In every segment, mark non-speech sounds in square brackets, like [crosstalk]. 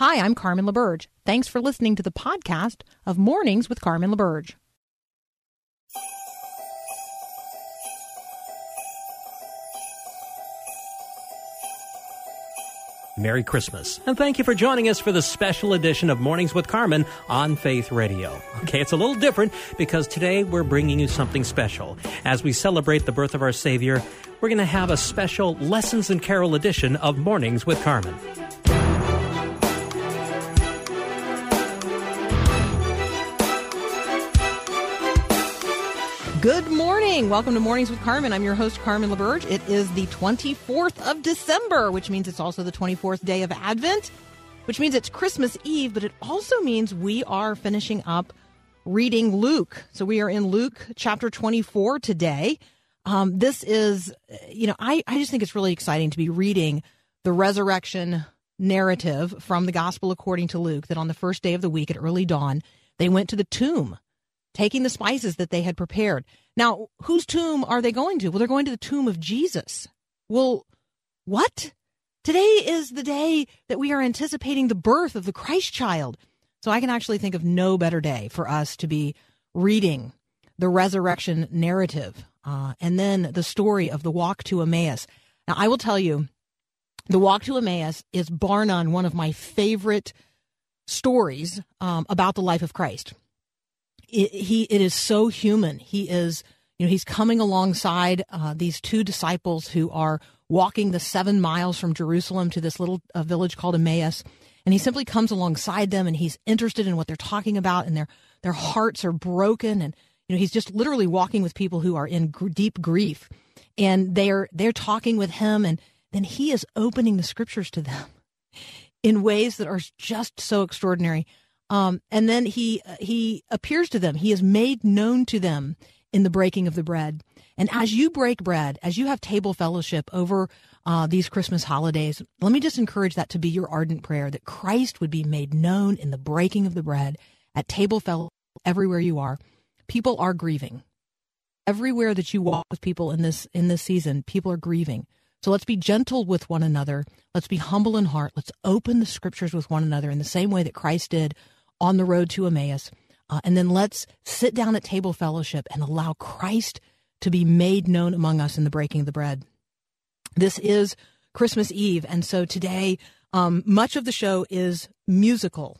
Hi, I'm Carmen LaBerge. Thanks for listening to the podcast of Mornings with Carmen LaBerge. Merry Christmas. And thank you for joining us for the special edition of Mornings with Carmen on Faith Radio. Okay, it's a little different because today we're bringing you something special. As we celebrate the birth of our Savior, we're going to have a special Lessons and Carol edition of Mornings with Carmen. Good morning. Welcome to Mornings with Carmen. I'm your host, Carmen LaBerge. It is the 24th of December, which means it's also the 24th day of Advent, which means it's Christmas Eve, but it also means we are finishing up reading Luke. So we are in Luke chapter 24 today. Um, this is, you know, I, I just think it's really exciting to be reading the resurrection narrative from the gospel according to Luke that on the first day of the week at early dawn, they went to the tomb taking the spices that they had prepared. Now, whose tomb are they going to? Well, they're going to the tomb of Jesus. Well, what? Today is the day that we are anticipating the birth of the Christ child. So I can actually think of no better day for us to be reading the resurrection narrative uh, and then the story of the walk to Emmaus. Now, I will tell you, the walk to Emmaus is bar none one of my favorite stories um, about the life of Christ it, he it is so human. He is you know he's coming alongside uh, these two disciples who are walking the seven miles from Jerusalem to this little uh, village called Emmaus, and he simply comes alongside them and he's interested in what they're talking about, and their their hearts are broken, and you know he's just literally walking with people who are in gr- deep grief, and they're they're talking with him, and then he is opening the scriptures to them in ways that are just so extraordinary. Um, and then he he appears to them. He is made known to them in the breaking of the bread. And as you break bread, as you have table fellowship over uh, these Christmas holidays, let me just encourage that to be your ardent prayer that Christ would be made known in the breaking of the bread at table fellowship everywhere you are. People are grieving. Everywhere that you walk with people in this in this season, people are grieving. So let's be gentle with one another. Let's be humble in heart. Let's open the scriptures with one another in the same way that Christ did on the road to Emmaus. Uh, and then let's sit down at table fellowship and allow Christ to be made known among us in the breaking of the bread. This is Christmas Eve. And so today, um, much of the show is musical.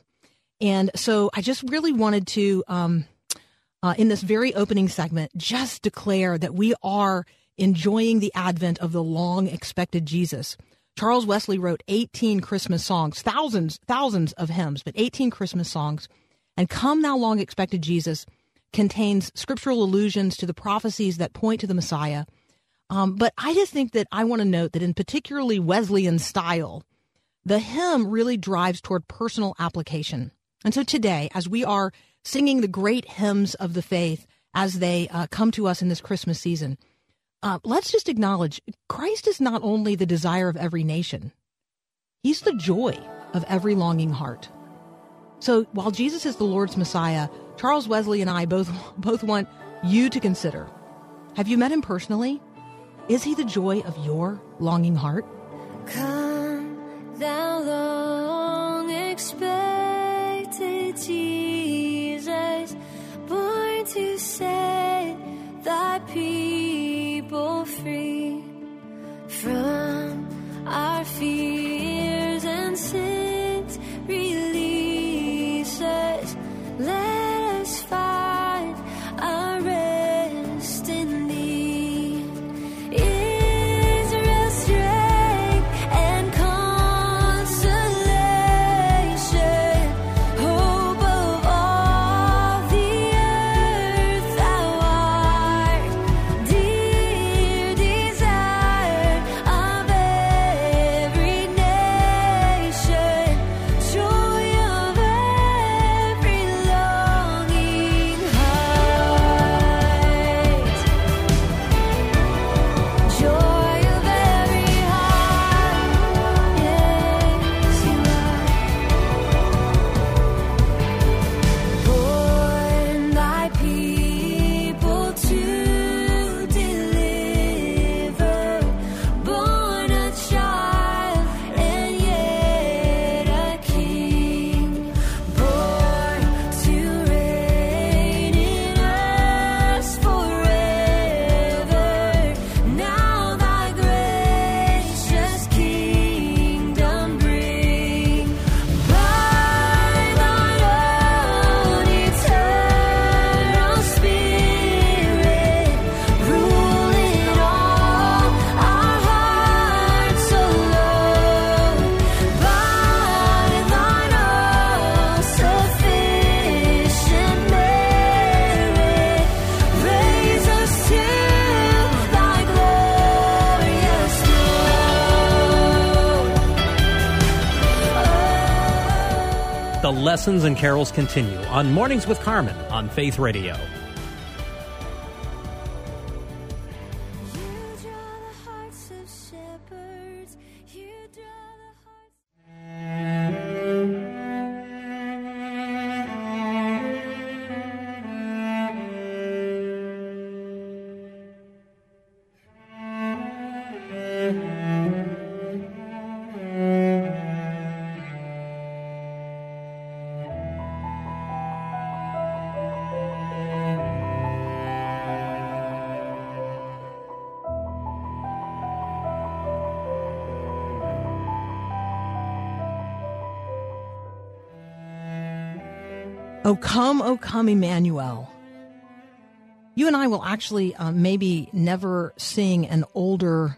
And so I just really wanted to, um, uh, in this very opening segment, just declare that we are enjoying the advent of the long expected Jesus. Charles Wesley wrote 18 Christmas songs, thousands, thousands of hymns, but 18 Christmas songs. And Come Thou Long Expected Jesus contains scriptural allusions to the prophecies that point to the Messiah. Um, but I just think that I want to note that in particularly Wesleyan style, the hymn really drives toward personal application. And so today, as we are singing the great hymns of the faith as they uh, come to us in this Christmas season, uh, let's just acknowledge Christ is not only the desire of every nation, he's the joy of every longing heart. So while Jesus is the Lord's Messiah, Charles Wesley and I both, [laughs] both want you to consider have you met him personally? Is he the joy of your longing heart? Come, thou long from our fears lessons and carols continue on Mornings with Carmen on Faith Radio. Oh, come, oh, come, Emmanuel. You and I will actually uh, maybe never sing an older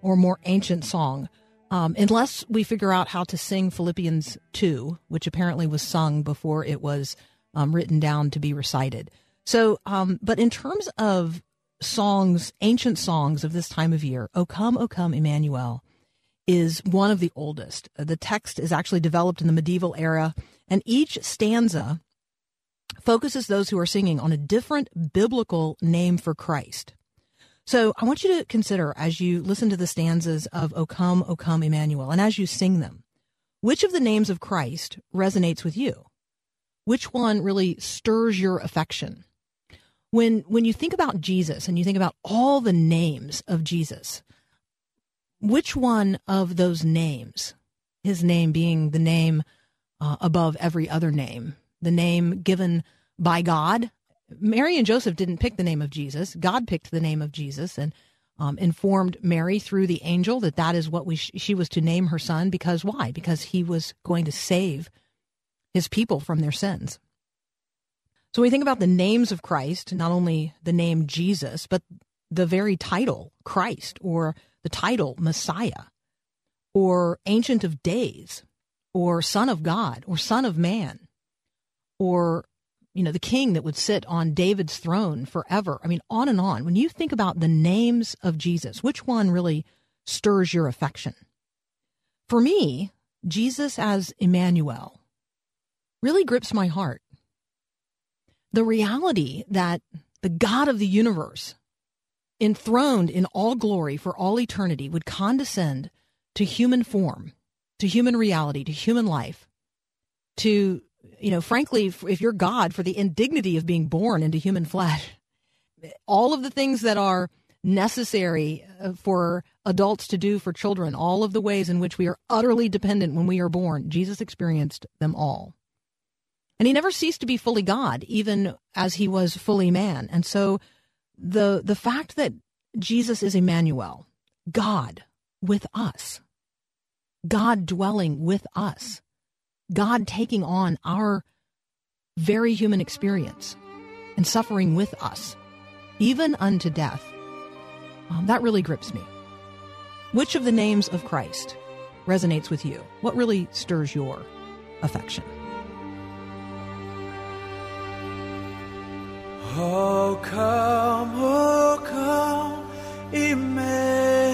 or more ancient song um, unless we figure out how to sing Philippians 2, which apparently was sung before it was um, written down to be recited. So, um, but in terms of songs, ancient songs of this time of year, O Come, O Come, Emmanuel, is one of the oldest. The text is actually developed in the medieval era, and each stanza focuses those who are singing on a different biblical name for Christ. So I want you to consider as you listen to the stanzas of O Come, O Come, Emmanuel, and as you sing them, which of the names of Christ resonates with you? Which one really stirs your affection? When, when you think about Jesus and you think about all the names of Jesus, which one of those names, his name being the name uh, above every other name, the name given by God. Mary and Joseph didn't pick the name of Jesus. God picked the name of Jesus and um, informed Mary through the angel that that is what we sh- she was to name her son. Because why? Because he was going to save his people from their sins. So when we think about the names of Christ, not only the name Jesus, but the very title Christ or the title Messiah or Ancient of Days or Son of God or Son of Man or you know the king that would sit on David's throne forever. I mean on and on. When you think about the names of Jesus, which one really stirs your affection? For me, Jesus as Emmanuel really grips my heart. The reality that the God of the universe enthroned in all glory for all eternity, would condescend to human form, to human reality, to human life, to, you know, frankly, if you're God, for the indignity of being born into human flesh, all of the things that are necessary uh, for adults to do for children, all of the ways in which we are utterly dependent when we are born, Jesus experienced them all. And he never ceased to be fully God, even as he was fully man. And so, the the fact that Jesus is Emmanuel, God with us, God dwelling with us, God taking on our very human experience and suffering with us, even unto death, um, that really grips me. Which of the names of Christ resonates with you? What really stirs your affection? Oh, come, oh, come, Emmanuel,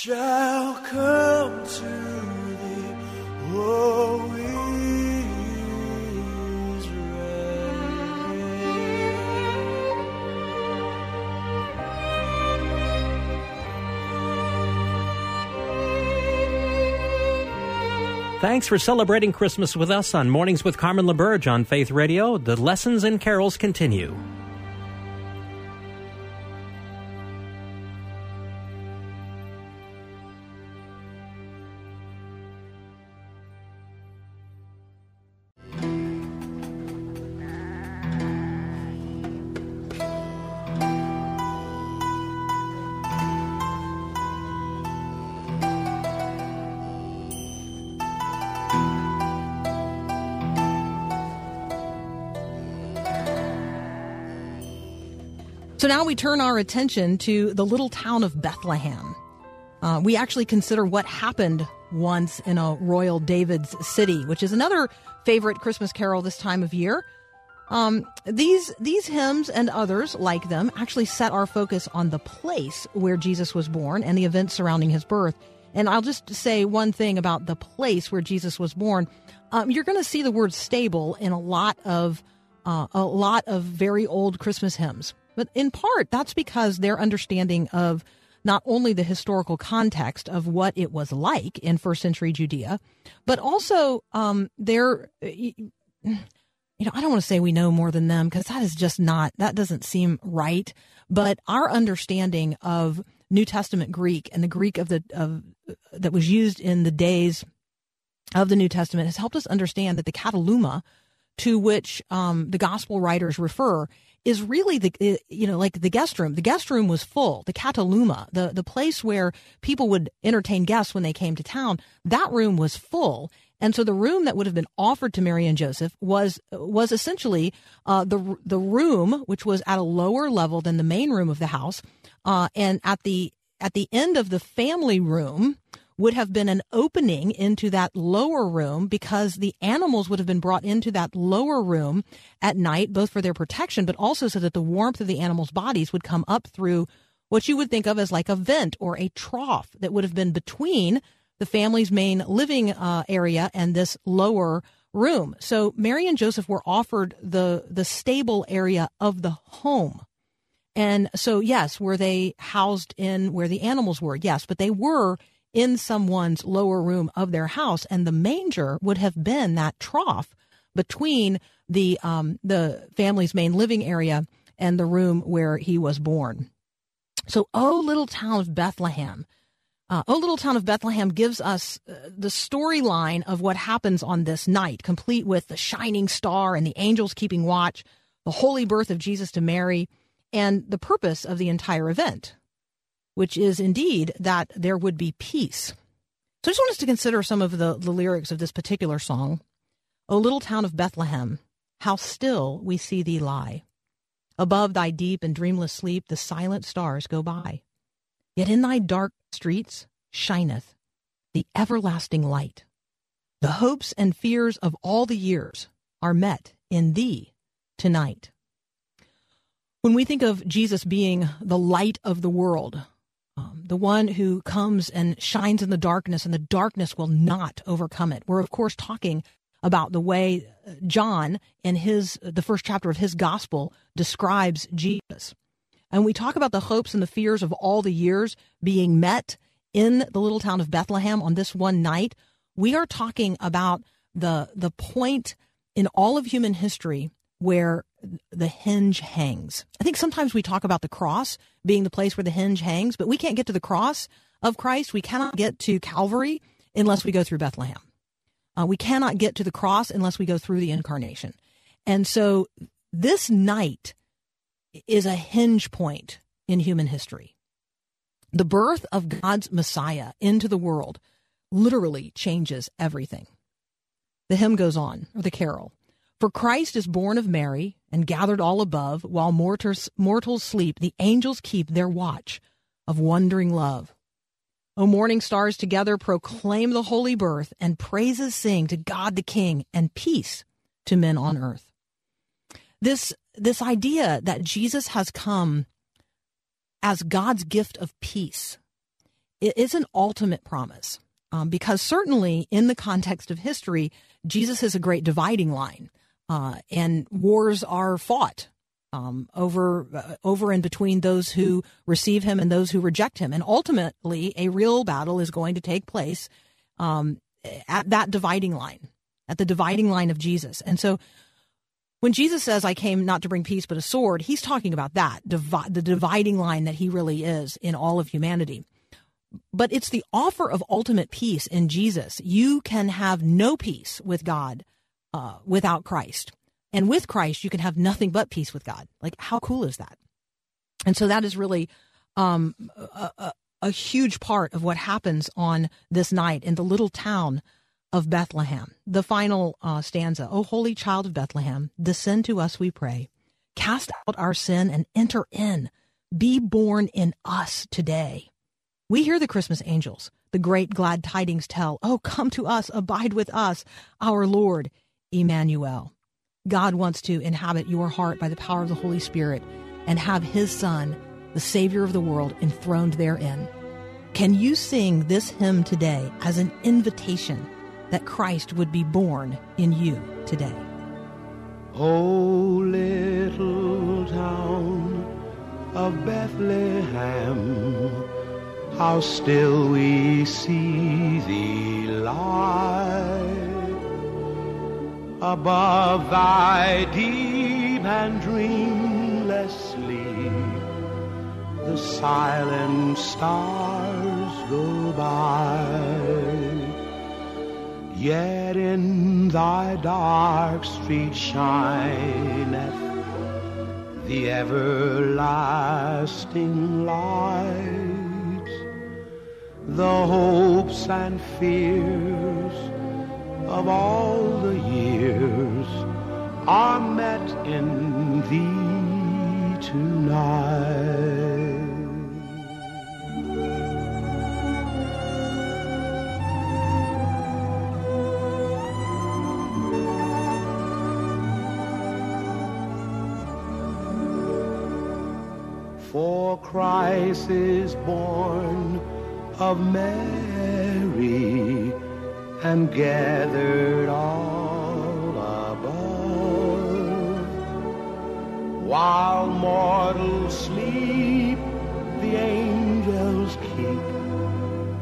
shall come to thee, O. Thanks for celebrating Christmas with us on Mornings with Carmen LaBerge on Faith Radio. The lessons and carols continue. Turn our attention to the little town of Bethlehem. Uh, we actually consider what happened once in a royal David's city, which is another favorite Christmas carol this time of year. Um, these these hymns and others like them actually set our focus on the place where Jesus was born and the events surrounding his birth. And I'll just say one thing about the place where Jesus was born. Um, you're going to see the word stable in a lot of uh, a lot of very old Christmas hymns, but in part that's because their understanding of not only the historical context of what it was like in first century Judea, but also um, their you know, I don't want to say we know more than them because that is just not, that doesn't seem right. But our understanding of New Testament Greek and the Greek of the, of, that was used in the days of the New Testament has helped us understand that the kataluma to which um, the gospel writers refer is really the uh, you know like the guest room. The guest room was full. The Kataluma, the the place where people would entertain guests when they came to town, that room was full. And so the room that would have been offered to Mary and Joseph was was essentially uh, the the room which was at a lower level than the main room of the house, uh, and at the at the end of the family room would have been an opening into that lower room because the animals would have been brought into that lower room at night, both for their protection, but also so that the warmth of the animals' bodies would come up through what you would think of as like a vent or a trough that would have been between the family's main living uh, area and this lower room. So Mary and Joseph were offered the the stable area of the home. And so yes, were they housed in where the animals were? Yes, but they were in someone's lower room of their house and the manger would have been that trough between the um, the family's main living area and the room where he was born. So, oh, little town of Bethlehem. Uh, oh, little town of Bethlehem gives us uh, the storyline of what happens on this night, complete with the shining star and the angels keeping watch, the holy birth of Jesus to Mary, and the purpose of the entire event, which is indeed that there would be peace. So I just want us to consider some of the, the lyrics of this particular song. O little town of Bethlehem, how still we see thee lie. Above thy deep and dreamless sleep, the silent stars go by. Yet in thy dark streets shineth the everlasting light. The hopes and fears of all the years are met in thee tonight. When we think of Jesus being the light of the world, um, the one who comes and shines in the darkness, and the darkness will not overcome it, we're of course talking about the way John in his the first chapter of his gospel describes Jesus. And we talk about the hopes and the fears of all the years being met in the little town of Bethlehem on this one night. We are talking about the the point in all of human history where the hinge hangs. I think sometimes we talk about the cross being the place where the hinge hangs, but we can't get to the cross of Christ. We cannot get to Calvary unless we go through Bethlehem. Uh, we cannot get to the cross unless we go through the incarnation. And so this night is a hinge point in human history. The birth of God's Messiah into the world literally changes everything. The hymn goes on, or the carol. For Christ is born of Mary and gathered all above, while mortals, sleep, the angels keep their watch of wondering love. O morning stars together proclaim the holy birth and praises sing to God the King and peace to men on earth. This, this idea that Jesus has come as God's gift of peace it is an ultimate promise um, because certainly in the context of history, Jesus is a great dividing line, uh, and wars are fought um, over uh, over and between those who receive him and those who reject him, and ultimately a real battle is going to take place um, at that dividing line, at the dividing line of Jesus, and so. When Jesus says, I came not to bring peace but a sword, he's talking about that, divi- the dividing line that he really is in all of humanity but it's the offer of ultimate peace in Jesus. You can have no peace with God uh, without Christ. And with Christ, you can have nothing but peace with God. Like, how cool is that? And so that is really um, a, a, a huge part of what happens on this night in the little town of Bethlehem. The final uh, stanza O holy child of Bethlehem, descend to us, we pray. Cast out our sin and enter in. Be born in us today. We hear the Christmas angels, the great glad tidings tell, Oh, come to us, abide with us, our Lord, Emmanuel. God wants to inhabit your heart by the power of the Holy Spirit and have his Son, the Savior of the world, enthroned therein. Can you sing this hymn today as an invitation that Christ would be born in you today? Oh, little town of Bethlehem, how still we see thee lie above thy deep and dreamless sleep. The silent stars go by. Yet in thy dark street shineth the everlasting light. The hopes and fears of all the years are met in thee tonight. For Christ is born of Mary and gathered all above. While mortals sleep, the angels keep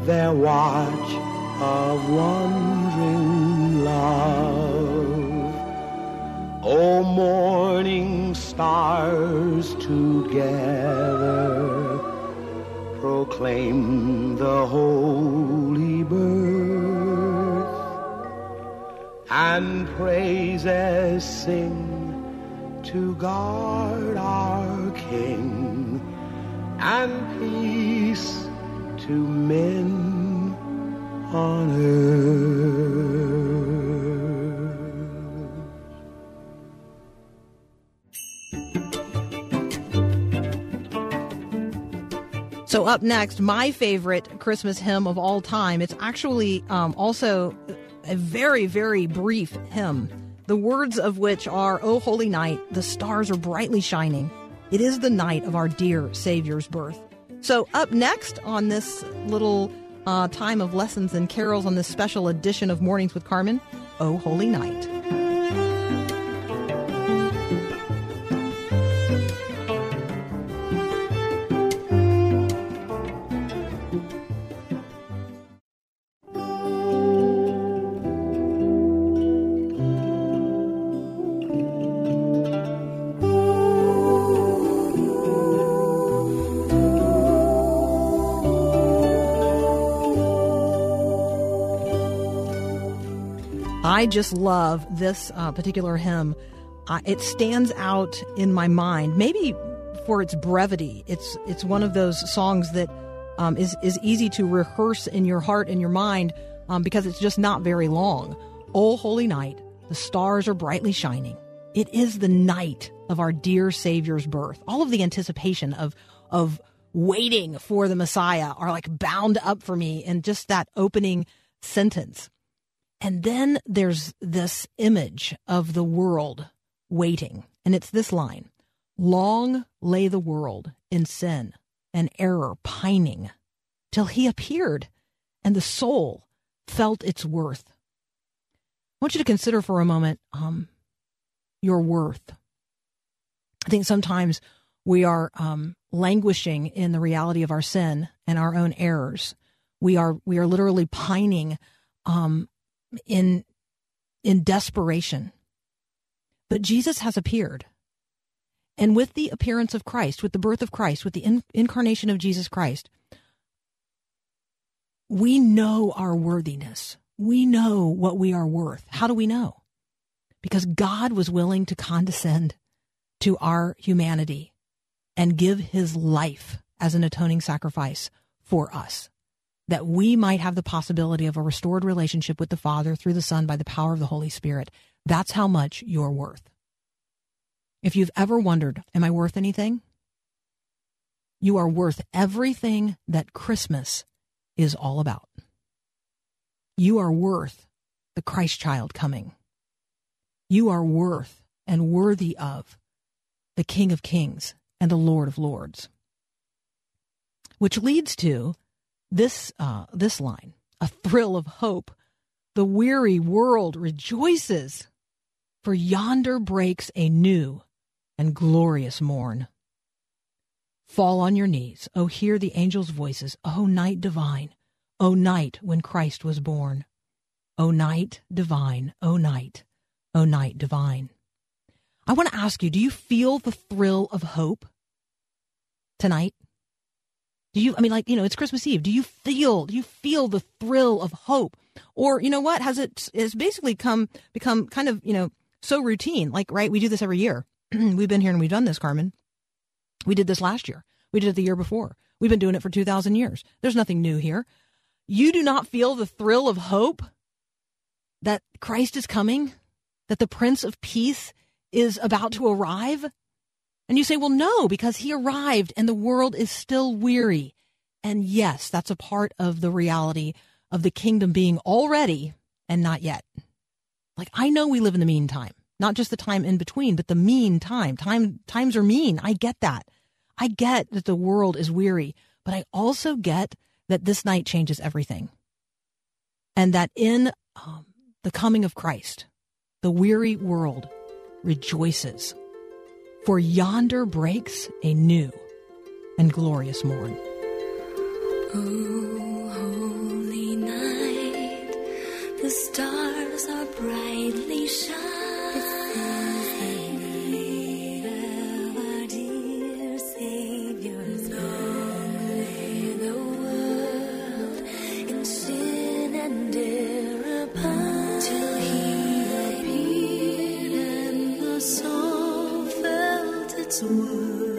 their watch of wondering love. O morning stars together proclaim the holy birth and praises sing to God our King and peace to men on earth. So, up next, my favorite Christmas hymn of all time. It's actually um, also a very, very brief hymn, the words of which are, O holy night, the stars are brightly shining. It is the night of our dear Savior's birth. So, up next on this little uh, time of lessons and carols on this special edition of Mornings with Carmen, O holy night. I just love this uh, particular hymn. Uh, it stands out in my mind, maybe for its brevity. It's it's one of those songs that um, is is easy to rehearse in your heart and your mind um, because it's just not very long. Oh, holy night, the stars are brightly shining. It is the night of our dear Savior's birth. All of the anticipation of of waiting for the Messiah are like bound up for me in just that opening sentence. And then there's this image of the world waiting, and it's this line Long lay the world in sin and error pining till he appeared, and the soul felt its worth. I want you to consider for a moment um, your worth. I think sometimes we are um, languishing in the reality of our sin and our own errors. We are we are literally pining um, in in desperation. But Jesus has appeared. And with the appearance of Christ, with the birth of Christ, with the in- incarnation of Jesus Christ, we know our worthiness. We know what we are worth. How do we know? Because God was willing to condescend to our humanity and give his life as an atoning sacrifice for us, that we might have the possibility of a restored relationship with the Father through the Son by the power of the Holy Spirit. That's how much you're worth. If you've ever wondered, am I worth anything? You are worth everything that Christmas is all about. You are worth the Christ child coming. You are worth and worthy of the King of Kings and the Lord of Lords. Which leads to this uh, this line: a thrill of hope. The weary world rejoices, for yonder breaks a new and glorious morn. Fall on your knees, oh, hear the angels' voices, O night divine, O night when Christ was born. O night divine, O night, O night divine. I want to ask you, do you feel the thrill of hope tonight? Do you, I mean, like, you know, it's Christmas Eve. Do you feel, do you feel the thrill of hope? Or, you know what, has it, has basically come, become kind of, you know, so routine. Like, right, we do this every year. [clears throat] we've been here and we've done this, Carmen. We did this last year. We did it the year before. We've been doing it for 2,000 years. There's nothing new here. You do not feel the thrill of hope that Christ is coming, that the Prince of Peace is about to arrive? And you say, well, no, because he arrived and the world is still weary. And yes, that's a part of the reality of the kingdom being already and not yet. Like, I know we live in the meantime, not just the time in between, but the mean time. Time, times are mean. I get that. I get that the world is weary, but I also get that this night changes everything. And that in um, the coming of Christ, the weary world rejoices, for yonder breaks a new and glorious morn. Oh, holy night, the stars are brightly shining. A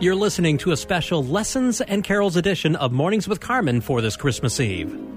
You're listening to a special Lessons and Carols edition of Mornings with Carmen for this Christmas Eve.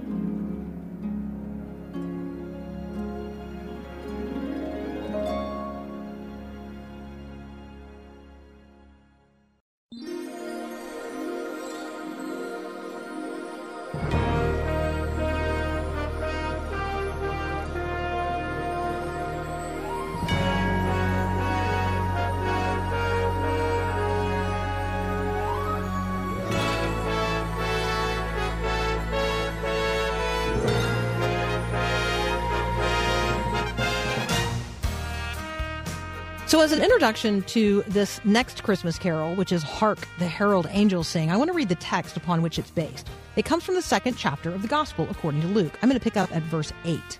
Introduction to this next Christmas carol, which is Hark the Herald Angels Sing, I want to read the text upon which it's based. It comes from the second chapter of the Gospel according to Luke. I'm going to pick up at verse 8.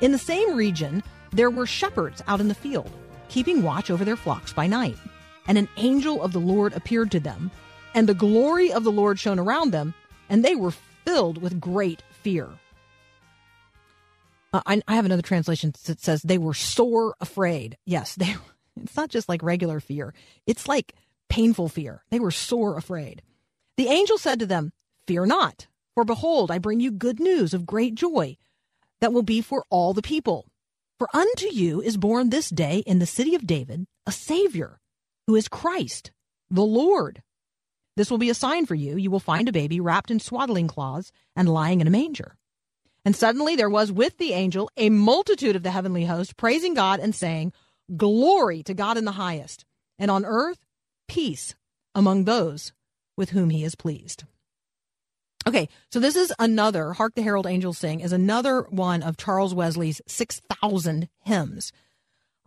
In the same region, there were shepherds out in the field, keeping watch over their flocks by night. And an angel of the Lord appeared to them, and the glory of the Lord shone around them, and they were filled with great fear. Uh, I, I have another translation that says they were sore afraid. Yes, they. It's not just like regular fear; it's like painful fear. They were sore afraid. The angel said to them, "Fear not, for behold, I bring you good news of great joy, that will be for all the people. For unto you is born this day in the city of David a Savior, who is Christ, the Lord." This will be a sign for you. You will find a baby wrapped in swaddling cloths and lying in a manger. And suddenly there was with the angel a multitude of the heavenly host praising God and saying, Glory to God in the highest, and on earth peace among those with whom he is pleased. Okay, so this is another, Hark the Herald Angels Sing, is another one of Charles Wesley's 6,000 hymns.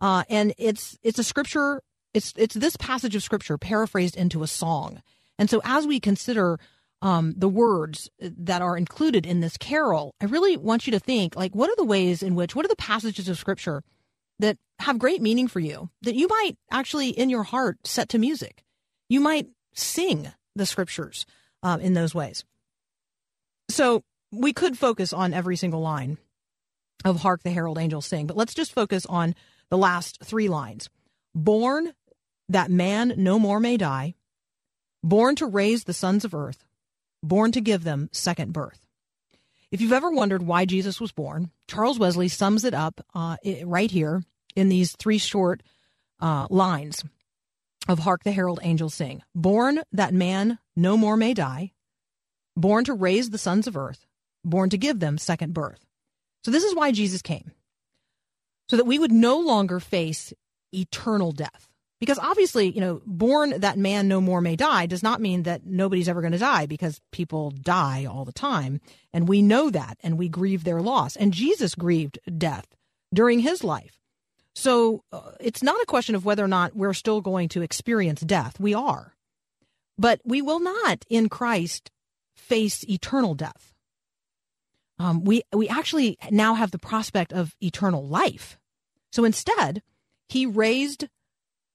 Uh, and it's it's a scripture, it's it's this passage of scripture paraphrased into a song. And so as we consider um, the words that are included in this carol, I really want you to think like, what are the ways in which, what are the passages of scripture that have great meaning for you that you might actually in your heart set to music? You might sing the scriptures um, in those ways. So we could focus on every single line of Hark the Herald Angels Sing, but let's just focus on the last three lines. Born that man no more may die, born to raise the sons of earth, born to give them second birth. If you've ever wondered why Jesus was born, Charles Wesley sums it up uh, right here in these three short uh, lines of Hark the Herald Angels Sing. Born that man no more may die, born to raise the sons of earth, born to give them second birth. So, this is why Jesus came, so that we would no longer face eternal death. Because obviously, you know, born that man no more may die does not mean that nobody's ever going to die because people die all the time. And we know that and we grieve their loss. And Jesus grieved death during his life. So uh, it's not a question of whether or not we're still going to experience death. We are. But we will not in Christ face eternal death. Um, we, we actually now have the prospect of eternal life. So instead, he raised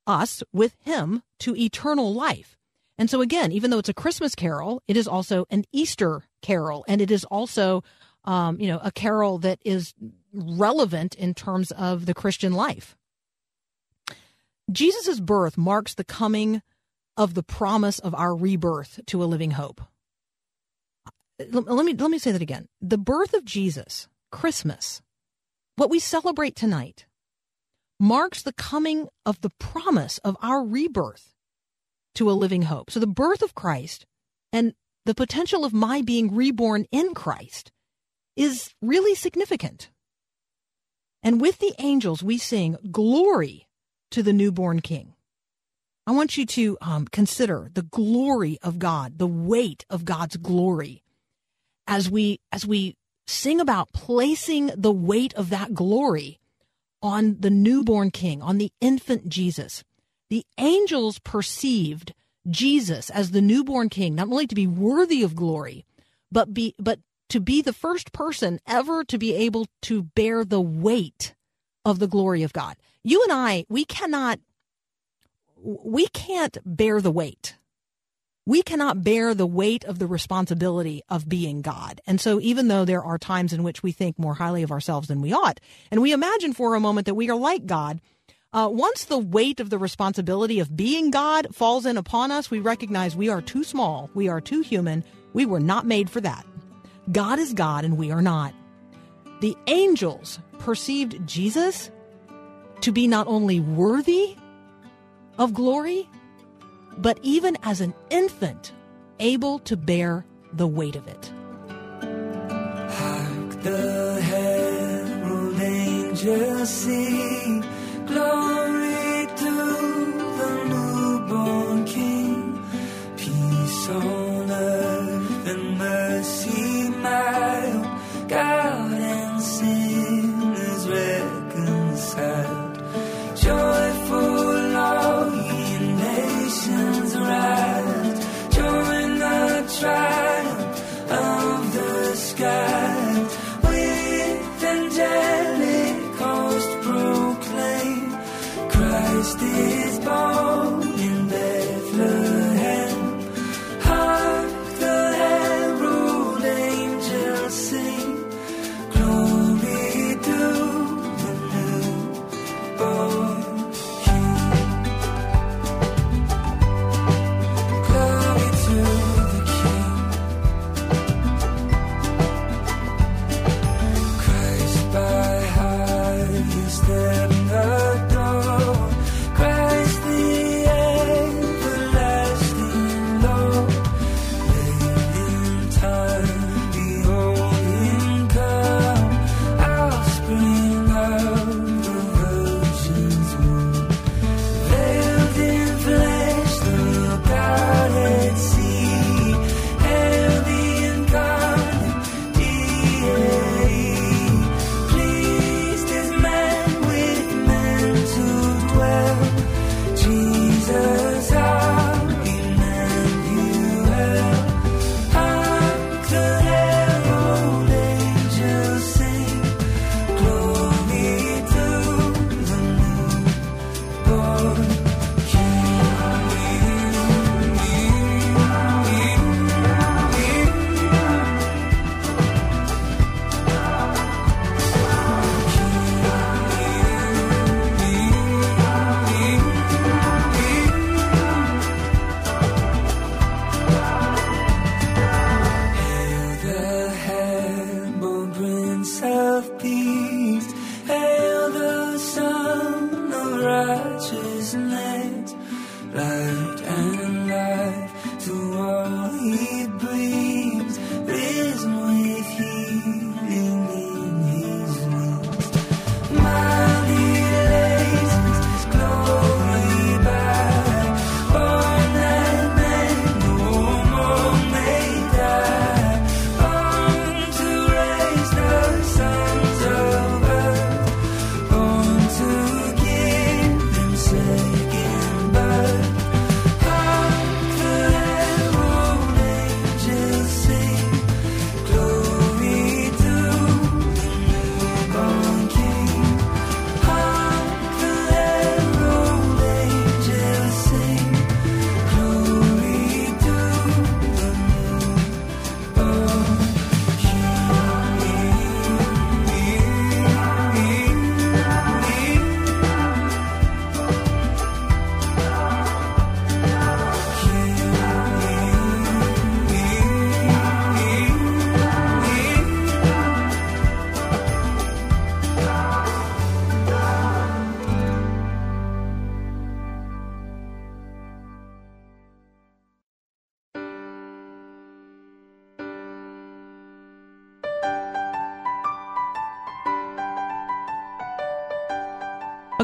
us with him to eternal life. And so, again, even though it's a Christmas carol, it is also an Easter carol, and it is also, um, you know, a carol that is relevant in terms of the Christian life. Jesus' birth marks the coming of the promise of our rebirth to a living hope. Let me let me say that again. The birth of Jesus, Christmas, what we celebrate tonight, marks the coming of the promise of our rebirth to a living hope. So the birth of Christ and the potential of my being reborn in Christ is really significant. And with the angels, we sing glory to the newborn king. I want you to um, consider the glory of God, the weight of God's glory as we, as we sing about placing the weight of that glory on the newborn king, on the infant Jesus. The angels perceived Jesus as the newborn king, not only to be worthy of glory, but be but to be the first person ever to be able to bear the weight of the glory of God. You and I, we cannot we can't bear the weight we cannot bear the weight of the responsibility of being God. And so, even though there are times in which we think more highly of ourselves than we ought, and we imagine for a moment that we are like God, Uh, once the weight of the responsibility of being God falls in upon us, we recognize we are too small, we are too human, we were not made for that. God is God and we are not. The angels perceived Jesus to be not only worthy of glory, but even as an infant, able to bear the weight of it. Hark the herald angels sing,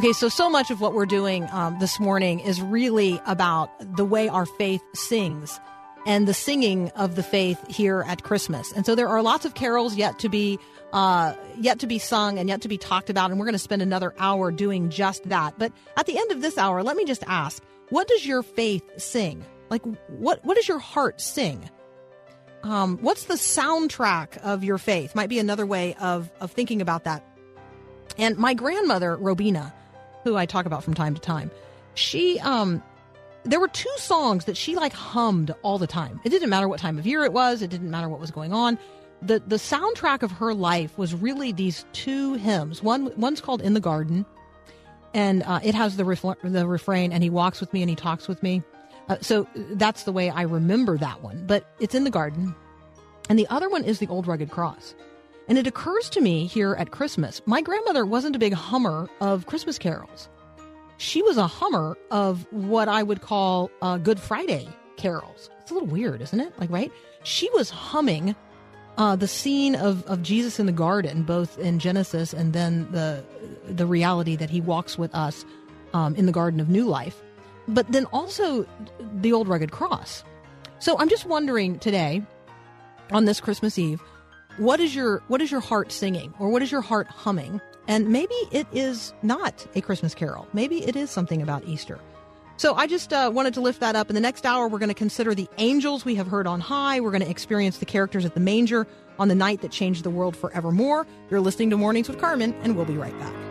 Okay, so so much of what we're doing um, this morning is really about the way our faith sings and the singing of the faith here at Christmas. And so there are lots of carols yet to be uh, yet to be sung and yet to be talked about, and we're going to spend another hour doing just that. But at the end of this hour, let me just ask: What does your faith sing? Like, what what does your heart sing? Um, what's the soundtrack of your faith? Might be another way of of thinking about that. And my grandmother, Robina, who I talk about from time to time, she um there were two songs that she like hummed all the time. It didn't matter what time of year it was, it didn't matter what was going on. The the soundtrack of her life was really these two hymns. One one's called In the Garden and uh, it has the the refrain, "And he walks with me, and he talks with me." Uh, so that's the way I remember that one. But it's in the garden, and the other one is the old rugged cross. And it occurs to me here at Christmas, my grandmother wasn't a big hummer of Christmas carols. She was a hummer of what I would call uh, Good Friday carols. It's a little weird, isn't it? Like, right? She was humming uh, the scene of, of Jesus in the garden, both in Genesis and then the the reality that he walks with us um, in the Garden of New Life, but then also the old rugged cross. So I'm just wondering today, on this Christmas Eve, what is your what is your heart singing, or what is your heart humming? And maybe it is not a Christmas carol. Maybe it is something about Easter. So I just uh, wanted to lift that up. In the next hour, we're going to consider the angels we have heard on high. We're going to experience the characters at the manger on the night that changed the world forevermore. You're listening to Mornings with Carmen, and we'll be right back.